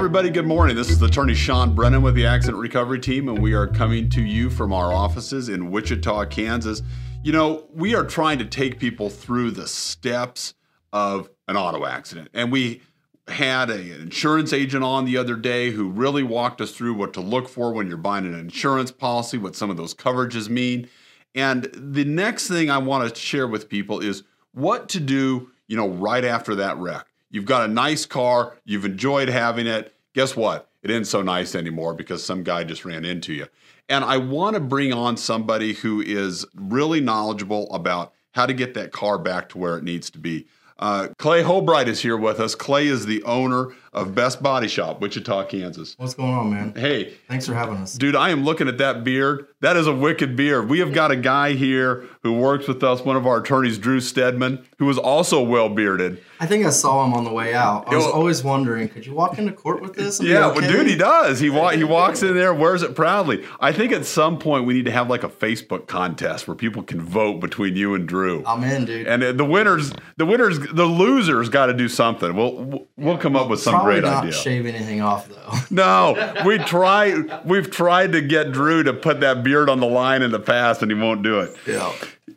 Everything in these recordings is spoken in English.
everybody. Good morning. This is attorney Sean Brennan with the Accident Recovery Team, and we are coming to you from our offices in Wichita, Kansas. You know, we are trying to take people through the steps of an auto accident, and we had a, an insurance agent on the other day who really walked us through what to look for when you're buying an insurance policy, what some of those coverages mean. And the next thing I want to share with people is what to do, you know, right after that wreck. You've got a nice car, you've enjoyed having it. Guess what? It isn't so nice anymore because some guy just ran into you. And I want to bring on somebody who is really knowledgeable about how to get that car back to where it needs to be. Uh, Clay Holbright is here with us. Clay is the owner of Best Body Shop, Wichita, Kansas. What's going on, man? Hey, Thanks for having us. dude, I am looking at that beard. That is a wicked beard. We have got a guy here who works with us, one of our attorneys, Drew Stedman, who is also well bearded. I think I saw him on the way out. I was always wondering, could you walk into court with this? Yeah, okay? well, dude, he does. He wa- he walks in there, wears it proudly. I think at some point we need to have like a Facebook contest where people can vote between you and Drew. I'm in, dude. And the winners, the winners, the losers got to do something. We'll we'll come up with some Probably great not idea. shave anything off though. No, we try. We've tried to get Drew to put that beard on the line in the past, and he won't do it. yeah.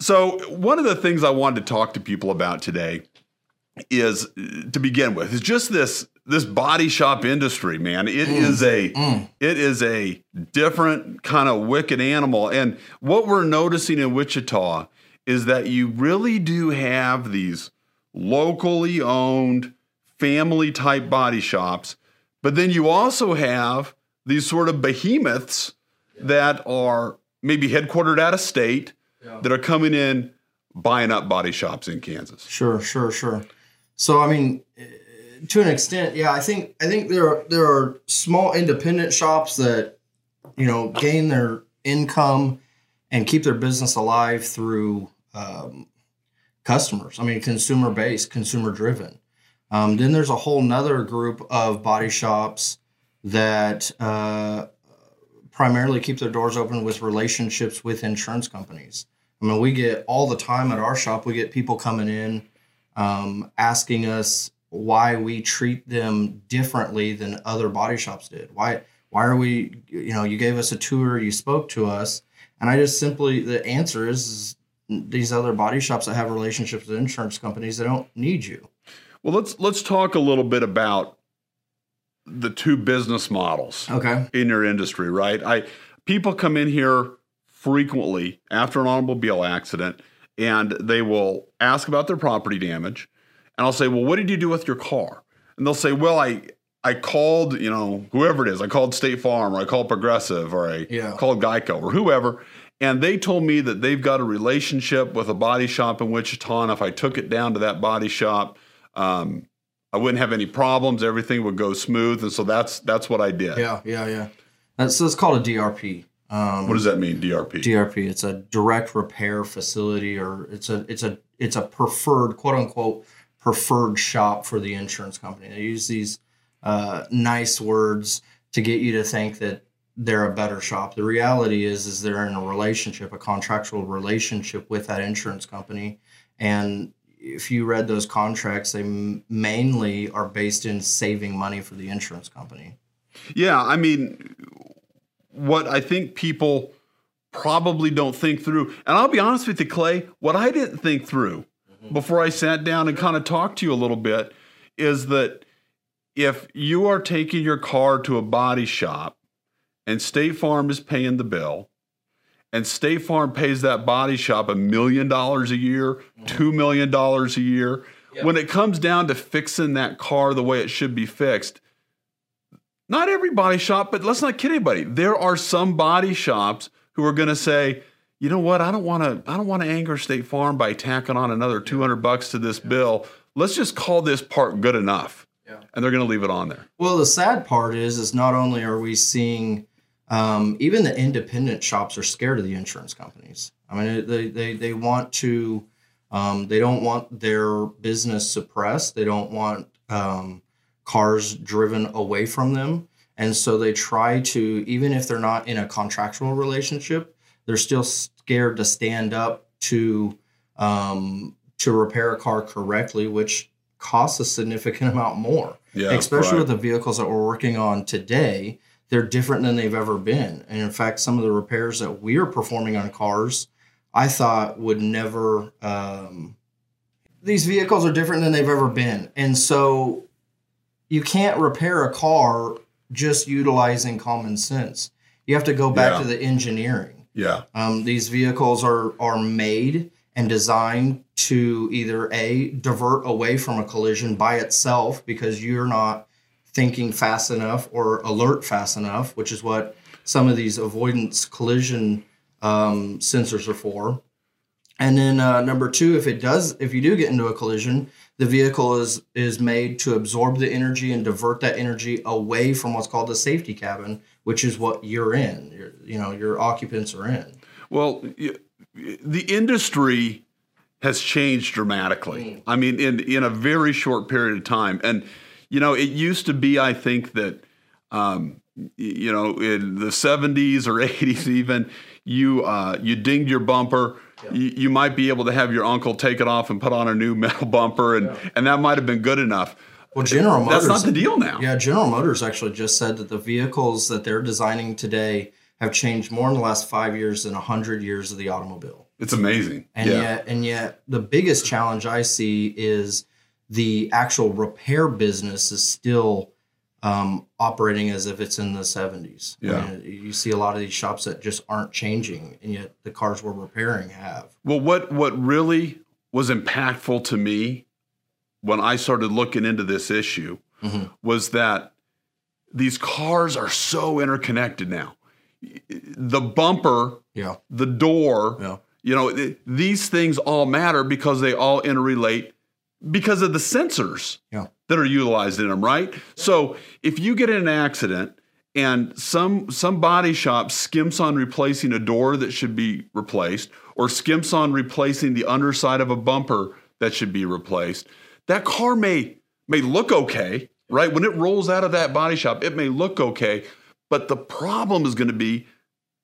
So one of the things I wanted to talk to people about today is to begin with is just this this body shop industry, man. It mm. is a mm. it is a different kind of wicked animal. And what we're noticing in Wichita is that you really do have these locally owned family type body shops, but then you also have these sort of behemoths that are maybe headquartered out of state that are coming in buying up body shops in Kansas. Sure, sure, sure. So I mean, to an extent, yeah, I think I think there are there are small independent shops that you know gain their income and keep their business alive through um, customers. I mean, consumer based, consumer driven. Um, then there's a whole nother group of body shops that uh, primarily keep their doors open with relationships with insurance companies. I mean, we get all the time at our shop, we get people coming in um, asking us why we treat them differently than other body shops did. Why, why are we, you know, you gave us a tour, you spoke to us. And I just simply, the answer is, is these other body shops that have relationships with insurance companies, they don't need you. Well, let's let's talk a little bit about the two business models Okay. in your industry, right? I people come in here frequently after an automobile accident and they will ask about their property damage and I'll say, "Well, what did you do with your car?" And they'll say, "Well, I I called, you know, whoever it is. I called State Farm or I called Progressive or I Yeah. called Geico or whoever." And they told me that they've got a relationship with a body shop in Wichita. And if I took it down to that body shop, um, I wouldn't have any problems. Everything would go smooth. And so that's that's what I did. Yeah, yeah, yeah. That's so it's called a DRP. Um, What does that mean, DRP? DRP. It's a direct repair facility, or it's a it's a it's a preferred quote unquote preferred shop for the insurance company. They use these uh, nice words to get you to think that they're a better shop. The reality is is they're in a relationship, a contractual relationship with that insurance company, and if you read those contracts, they m- mainly are based in saving money for the insurance company. Yeah, I mean, what I think people probably don't think through, and I'll be honest with you, Clay, what I didn't think through mm-hmm. before I sat down and kind of talked to you a little bit is that if you are taking your car to a body shop and State Farm is paying the bill, and State Farm pays that body shop a million dollars a year, two million dollars a year. When it comes down to fixing that car the way it should be fixed, not every body shop, but let's not kid anybody. There are some body shops who are going to say, you know what? I don't want to. I don't want to anger State Farm by tacking on another two hundred bucks to this bill. Let's just call this part good enough, Yeah. and they're going to leave it on there. Well, the sad part is, is not only are we seeing, um, even the independent shops are scared of the insurance companies. I mean, they they they want to, um, they don't want their business suppressed. They don't want um, cars driven away from them, and so they try to, even if they're not in a contractual relationship, they're still scared to stand up to um, to repair a car correctly, which costs a significant amount more. Yeah, especially right. with the vehicles that we're working on today. They're different than they've ever been. And in fact, some of the repairs that we're performing on cars, I thought would never. Um, these vehicles are different than they've ever been. And so you can't repair a car just utilizing common sense. You have to go back Yeah. to the engineering. Yeah. Um, these vehicles are are made and designed to either a divert away from a collision by itself because you're not thinking fast enough or alert fast enough, which is what some of these avoidance collision um, sensors are for. And then uh, number two, if it does, if you do get into a collision, the vehicle is is made to absorb the energy and divert that energy away from what's called the safety cabin, which is what you're in. Your, you know, your occupants are in. Well, the industry has changed dramatically. I mean, in in a very short period of time, and you know, it used to be, I think that, um, you know, in the '70s or '80s, even you uh, you dinged your bumper. You, you might be able to have your uncle take it off and put on a new metal bumper, and and that might have been good enough. Well, General Motors. That's not the deal now. Yeah, General Motors actually just said that the vehicles that they're designing today have changed more in the last five years than hundred years of the automobile. It's amazing. And yeah. yet, and yet, the biggest challenge I see is the actual repair business is still um, operating as if it's in the 70s. I Yeah. mean, you see a lot of these shops that just aren't changing, and yet the cars we're repairing have. Well, what what really was impactful to me when I started looking into this issue Mhm. was that these cars are so interconnected now. The bumper, Yeah, the door, yeah, you know, th- these things all matter because they all interrelate because of the sensors Yeah. that are utilized in them, right? So if you get in an accident and some some body shop skimps on replacing a door that should be replaced or skimps on replacing the underside of a bumper that should be replaced, that car may may look okay, right? When it rolls out of that body shop, it may look okay, but the problem is going to be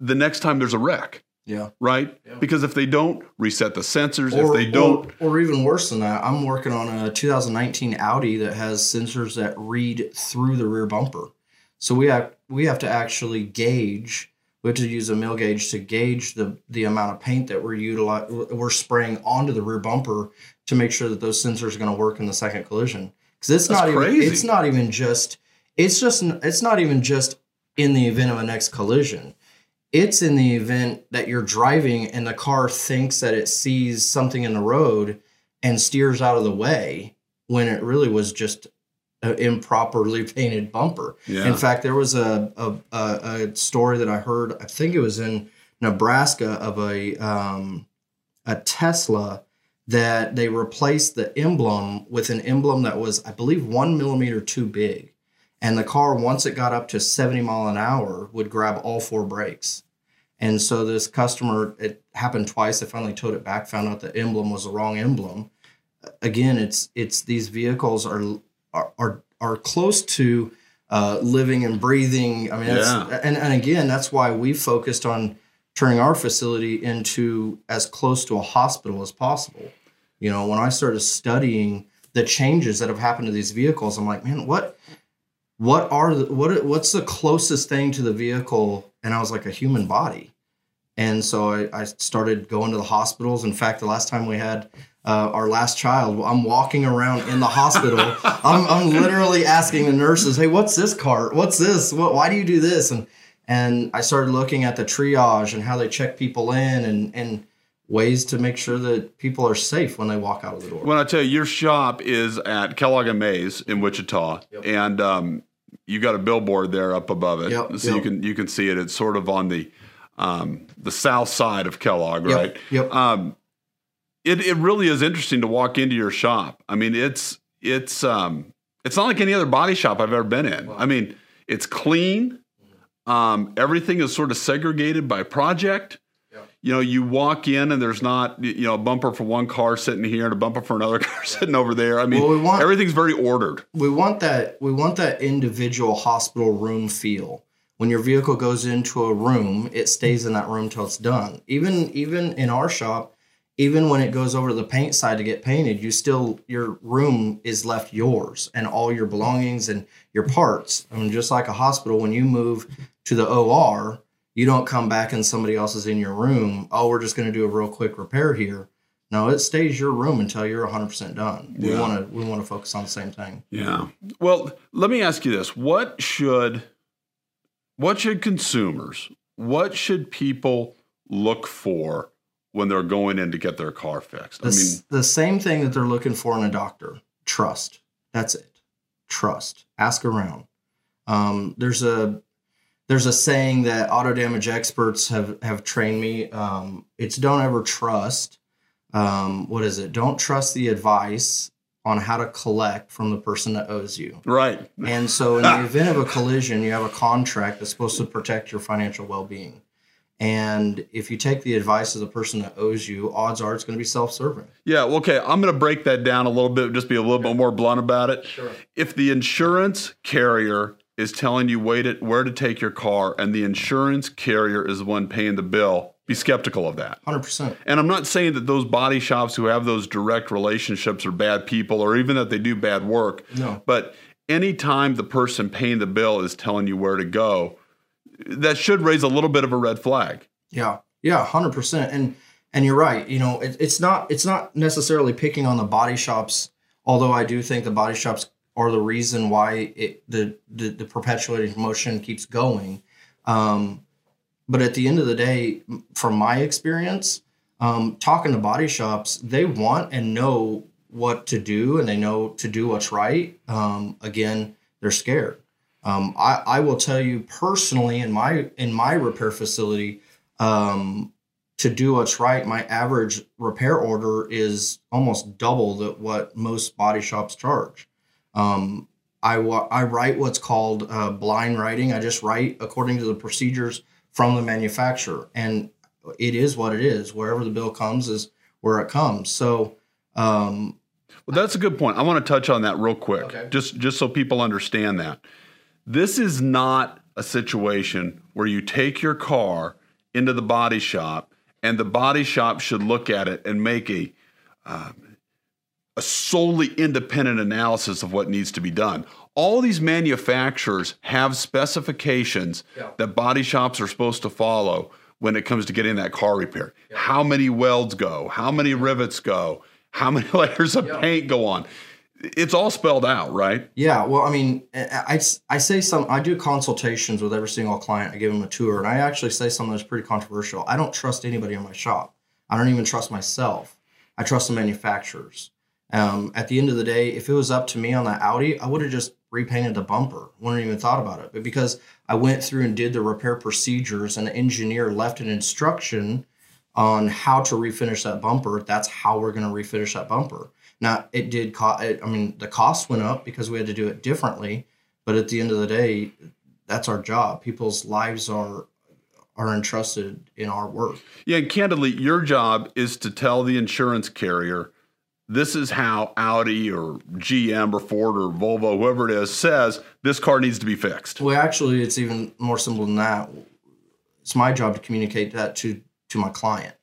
the next time there's a wreck yeah. right? Because if they don't reset the sensors, Or, if they don't, or, or even worse than that, I'm working on a 2019 Audi that has sensors that read through the rear bumper. So we have we have to actually gauge. We have to use a mil gauge to gauge the the amount of paint that we're utilize we're spraying onto the rear bumper to make sure that those sensors are going to work in the second collision. Because it's That's not even it's not even just it's just it's not even just in the event of a next collision it's in the event that you're driving and the car thinks that it sees something in the road and steers out of the way when it really was just an improperly painted bumper. yeah, In fact, there was a, a, a, a story that I heard, I think it was in Nebraska, of a, um, a Tesla that they replaced the emblem with an emblem that was, I believe, one millimeter too big. And the car, once it got up to 70 mile an hour, would grab all four brakes. And so this customer, it happened twice. They finally towed it back, found out the emblem was the wrong emblem. Again, it's it's these vehicles are are are, are close to uh, living and breathing. I mean, Yeah. and and again, that's why we focused on turning our facility into as close to a hospital as possible. You know, when I started studying the changes that have happened to these vehicles, I'm like, man, what what are the what what's the closest thing to the vehicle? And I was like a human body. And so I, I started going to the hospitals. In fact, the last time we had uh, our last child, I'm walking around in the hospital. I'm, I'm literally asking the nurses, "Hey, what's this cart? What's this? What? Why do you do this?" And and I started looking at the triage and how they check people in and and ways to make sure that people are safe when they walk out of the door. When I tell you, your shop is at Kellogg and Maize in Wichita, Yep. and um, you got a billboard there up above it, Yep, so you can you can see it. It's sort of on the um, the south side of Kellogg, Yep, right? Yep. Um, it it really is interesting to walk into your shop. I mean, it's it's um, it's not like any other body shop I've ever been in. I mean, it's clean. Um, everything is sort of segregated by project. You know, you walk in and there's not you know a bumper for one car sitting here and a bumper for another car sitting over there. I mean, Well, we want- everything's very ordered. we want that we want that individual hospital room feel when your vehicle goes into a room it stays in that room till it's done even even in our shop even when it goes over to the paint side to get painted, you still your room is left yours and all your belongings and your parts. I mean, just like a hospital, when you move to the OR, you don't come back and somebody else is in your room. Oh, we're just going to do a real quick repair here. No, it stays your room until you're 100% done. We want to we want to focus on the same thing. Yeah. Well, let me ask you this: what should what should consumers, what should people look for when they're going in to get their car fixed? The, I mean, the same thing that they're looking for in a doctor trust. That's it. Trust. Ask around. Um, there's a there's a saying that auto damage experts have have trained me. Um, it's don't ever trust. Um, what is it? Don't trust the advice on how to collect from the person that owes you. right. And so, in the event of a collision, you have a contract that's supposed to protect your financial well being. And if you take the advice of the person that owes you, odds are it's going to be self serving. Yeah. well, Okay. I'm going to break that down a little bit. Just be a little bit more blunt about it. Sure. If the insurance carrier is telling you wait it, where to take your car, and the insurance carrier is the one paying the bill, be skeptical of that. 100%. And I'm not saying that those body shops who have those direct relationships are bad people or even that they do bad work. No. But anytime the person paying the bill is telling you where to go, that should raise a little bit of a red flag. Yeah. Yeah. 100%. And, and you're right. You know, it, it's not, it's not necessarily picking on the body shops, although I do think the body shops are the reason why it, the, the, the perpetuating motion keeps going. Um, but at the end of the day, from my experience, um, talking to body shops, they want and know what to do and they know to do what's right. Um, again, they're scared. Um, I, I will tell you personally in my in my repair facility, um, to do what's right, my average repair order is almost double that what most body shops charge. Um, I, wa- I write what's called uh, blind writing. I just write according to the procedures from the manufacturer, and it is what it is. Wherever the bill comes is where it comes. So, um, Well, that's a good point. I want to touch on that real quick, Okay. just just so people understand that. This is not a situation where you take your car into the body shop and the body shop should look at it and make a um, a solely independent analysis of what needs to be done. All these manufacturers have specifications Yeah. that body shops are supposed to follow when it comes to getting that car repaired. How many welds go? How many rivets go? How many layers of Yeah. paint go on? It's all spelled out, right? Yeah, well, I mean, I, I, I say some, I do consultations with every single client. I give them a tour, and I actually say something that's pretty controversial. I don't trust anybody in my shop. I don't even trust myself. I trust the manufacturers. Um, at the end of the day, if it was up to me on that Audi, I would have just repainted the bumper. Wouldn't even thought about it. But because I went through and did the repair procedures, and the engineer left an instruction on how to refinish that bumper, that's how we're going to refinish that bumper. Now, it did cost, I mean, the cost went up because we had to do it differently. But at the end of the day, that's our job. People's lives are are entrusted in our work. Yeah, and candidly, your job is to tell the insurance carrier this is how Audi or GM or Ford or Volvo, whoever it is, says this car needs to be fixed. Well, actually, it's even more simple than that. It's my job to communicate that to to my client,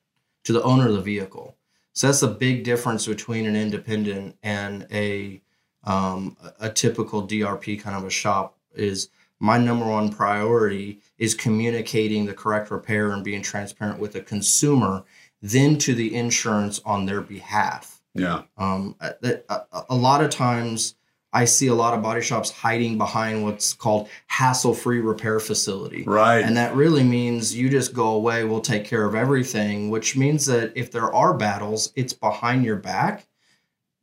to the owner of the vehicle. So that's the big difference between an independent and a um, a typical DRP kind of a shop. Is my number one priority is communicating the correct repair and being transparent with the consumer, then to the insurance on their behalf. Yeah. Um, a, a, a lot of times, I see a lot of body shops hiding behind what's called hassle-free repair facility. Right. And that really means you just go away, we'll take care of everything, which means that if there are battles, it's behind your back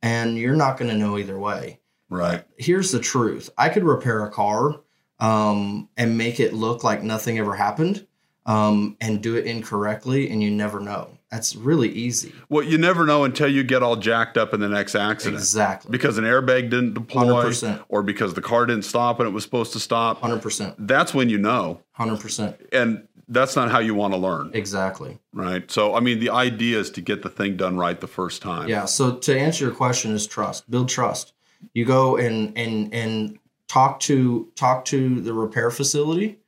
and you're not going to know either way. right. Here's the truth I could repair a car um, and make it look like nothing ever happened um, and do it incorrectly, and you never know. That's really easy. Well, you never know until you get all jacked up in the next accident. Exactly. Because an airbag didn't deploy 100%. or because the car didn't stop and it was supposed to stop. 100%. That's when you know. 100%. And that's not how you want to learn, Exactly. right? So, I mean, the idea is to get the thing done right the first time. Yeah. So to answer your question is trust. Build trust. You go and and and talk to talk to the repair facility,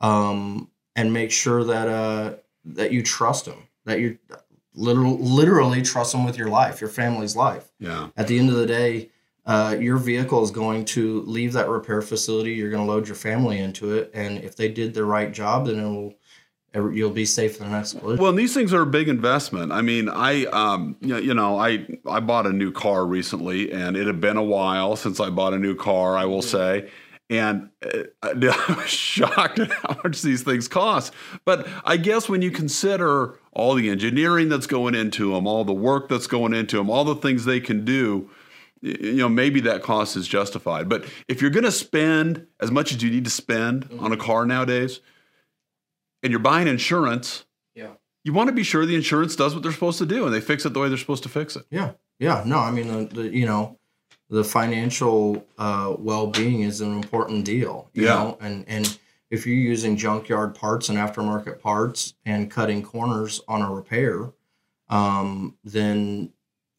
um, and make sure that uh that you trust them. That you literal, literally trust them with your life, your family's life. Yeah. At the end of the day, uh, your vehicle is going to leave that repair facility. You're going to load your family into it, and if they did the right job, then it will. You'll be safe for the next collision. Well, and these things are a big investment. I mean, I, um, you know, I I bought a new car recently, and it had been a while since I bought a new car. I will say, and uh, uh I was shocked at how much these things cost. But I guess when you consider all the engineering that's going into them, all the work that's going into them, all the things they can do, you know, maybe that cost is justified. But if you're going to spend as much as you need to spend mm-hmm. on a car nowadays, and you're buying insurance, yeah, you want to be sure the insurance does what they're supposed to do and they fix it the way they're supposed to fix it. Yeah, yeah. No, I mean, the, the you know, the financial uh, well-being is an important deal. You Yeah. know, and and if you're using junkyard parts and aftermarket parts and cutting corners on a repair, um, then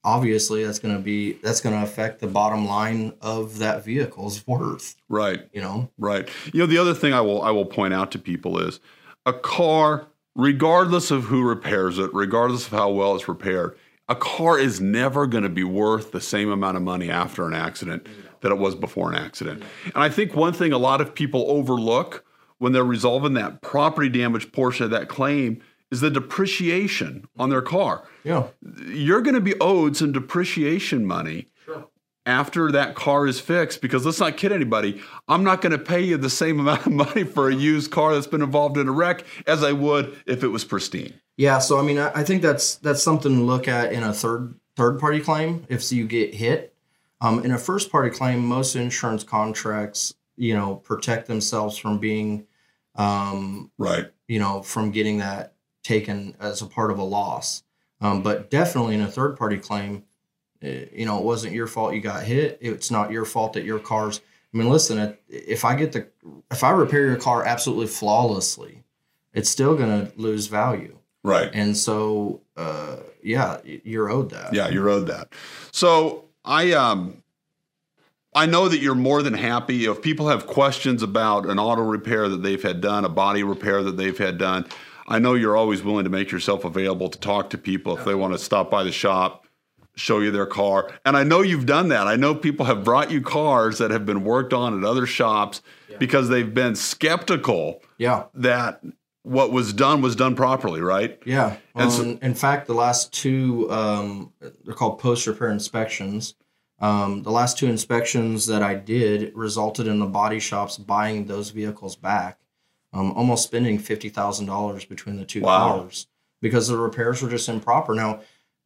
obviously that's going to be that's going to affect the bottom line of that vehicle's worth. Right, You know. right. You know, the other thing I will I will point out to people is a car, regardless of who repairs it, regardless of how well it's repaired, a car is never going to be worth the same amount of money after an accident that it was before an accident. And I think one thing a lot of people overlook when they're resolving that property damage portion of that claim is the depreciation on their car. Yeah. you're going to be owed some depreciation money after that car is fixed because let's not kid anybody i'm not going to pay you the same amount of money for a used car that's been involved in a wreck as i would if it was pristine Yeah, so I mean, I, think that's that's something to look at in a third third party claim if you get hit. Um, in a first party claim, most insurance contracts, you know, protect themselves from being, um, right you know, from getting that taken as a part of a loss. Um, but definitely in a third party claim, you know, it wasn't your fault you got hit. It's not your fault that your car's. I mean, listen, if I get the, if I repair your car absolutely flawlessly, it's still going to lose value. right And so, uh, yeah, you're owed that. yeah you're owed that so i um i know that you're more than happy if people have questions about an auto repair that they've had done a body repair that they've had done i know you're always willing to make yourself available to talk to people if they want to stop by the shop show you their car and i know you've done that i know people have brought you cars that have been worked on at other shops because they've been skeptical Yeah. that what was done was done properly right Yeah. And so- Um, in fact, the last two, um, they're called post repair inspections. Um, the last two inspections that I did resulted in the body shops buying those vehicles back, um, almost spending $50,000 between the two Wow. cars because the repairs were just improper. Now,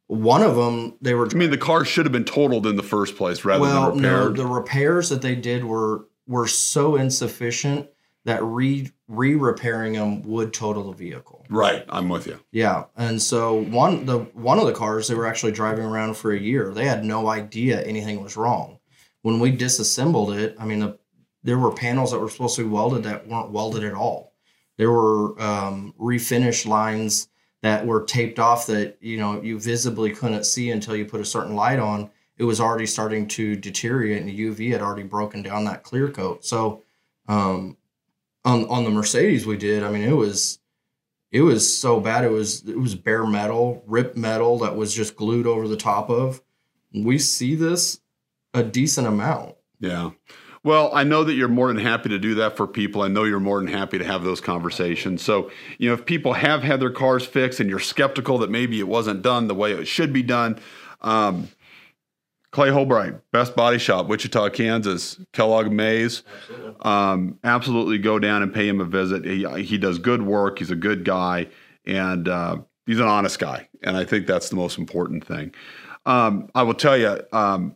one of them, they were i mean the car should have been totaled in the first place rather well, than no, repaired the repairs that they did were were so insufficient that re re repairing them would total the vehicle. right i'm with you Yeah, and so one the one of the cars they were actually driving around for a year. They had no idea anything was wrong. When we disassembled it, I mean, the, there were panels that were supposed to be welded that weren't welded at all. There were um, refinish lines that were taped off that you know you visibly couldn't see until you put a certain light on. It was already starting to deteriorate, and the UV had already broken down that clear coat. So, um, on on the Mercedes we did, I mean, it was it was so bad. It was it was bare metal, ripped metal that was just glued over the top of. We see this a decent amount. Yeah. Well, I know that you're more than happy to do that for people. I know you're more than happy to have those conversations. So, you know, if people have had their cars fixed and you're skeptical that maybe it wasn't done the way it should be done, um, Clay Holbright, Best Body Shop, Wichita, Kansas, Kellogg Maize. Um, absolutely go down and pay him a visit. He, he does good work. He's a good guy, and uh, he's an honest guy. And I think that's the most important thing. Um, I will tell you, um,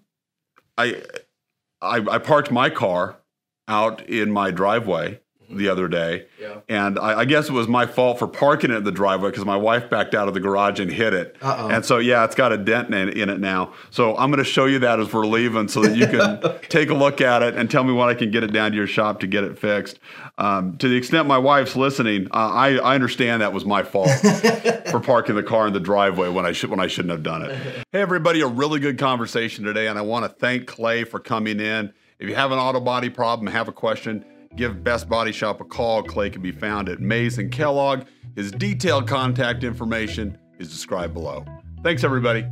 I, I I parked my car out in my driveway the other day, Yeah. and I, I guess it was my fault for parking it in the driveway because my wife backed out of the garage and hit it. Uh-oh. And so, yeah, it's got a dent in, in it now. So I'm going to show you that as we're leaving so that you can take a look at it and tell me when I can get it down to your shop to get it fixed. Um, to the extent my wife's listening, uh, I, I understand that was my fault for parking the car in the driveway when I should when I shouldn't have done it. Hey everybody, a really good conversation today, and I want to thank Clay for coming in. If you have an auto body problem, have a question, give Best Body Shop a call. Clay can be found at Maize and Kellogg. His detailed contact information is described below. Thanks, everybody.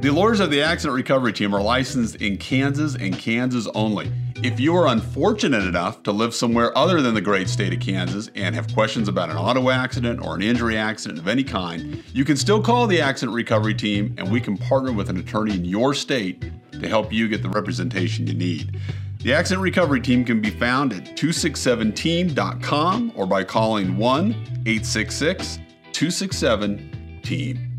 The lawyers of the Accident Recovery Team are licensed in Kansas and Kansas only. If you are unfortunate enough to live somewhere other than the great state of Kansas and have questions about an auto accident or an injury accident of any kind, you can still call the Accident Recovery Team and we can partner with an attorney in your state to help you get the representation you need. The Accident Recovery Team can be found at 267team.com or by calling 1 866 267 TEAM.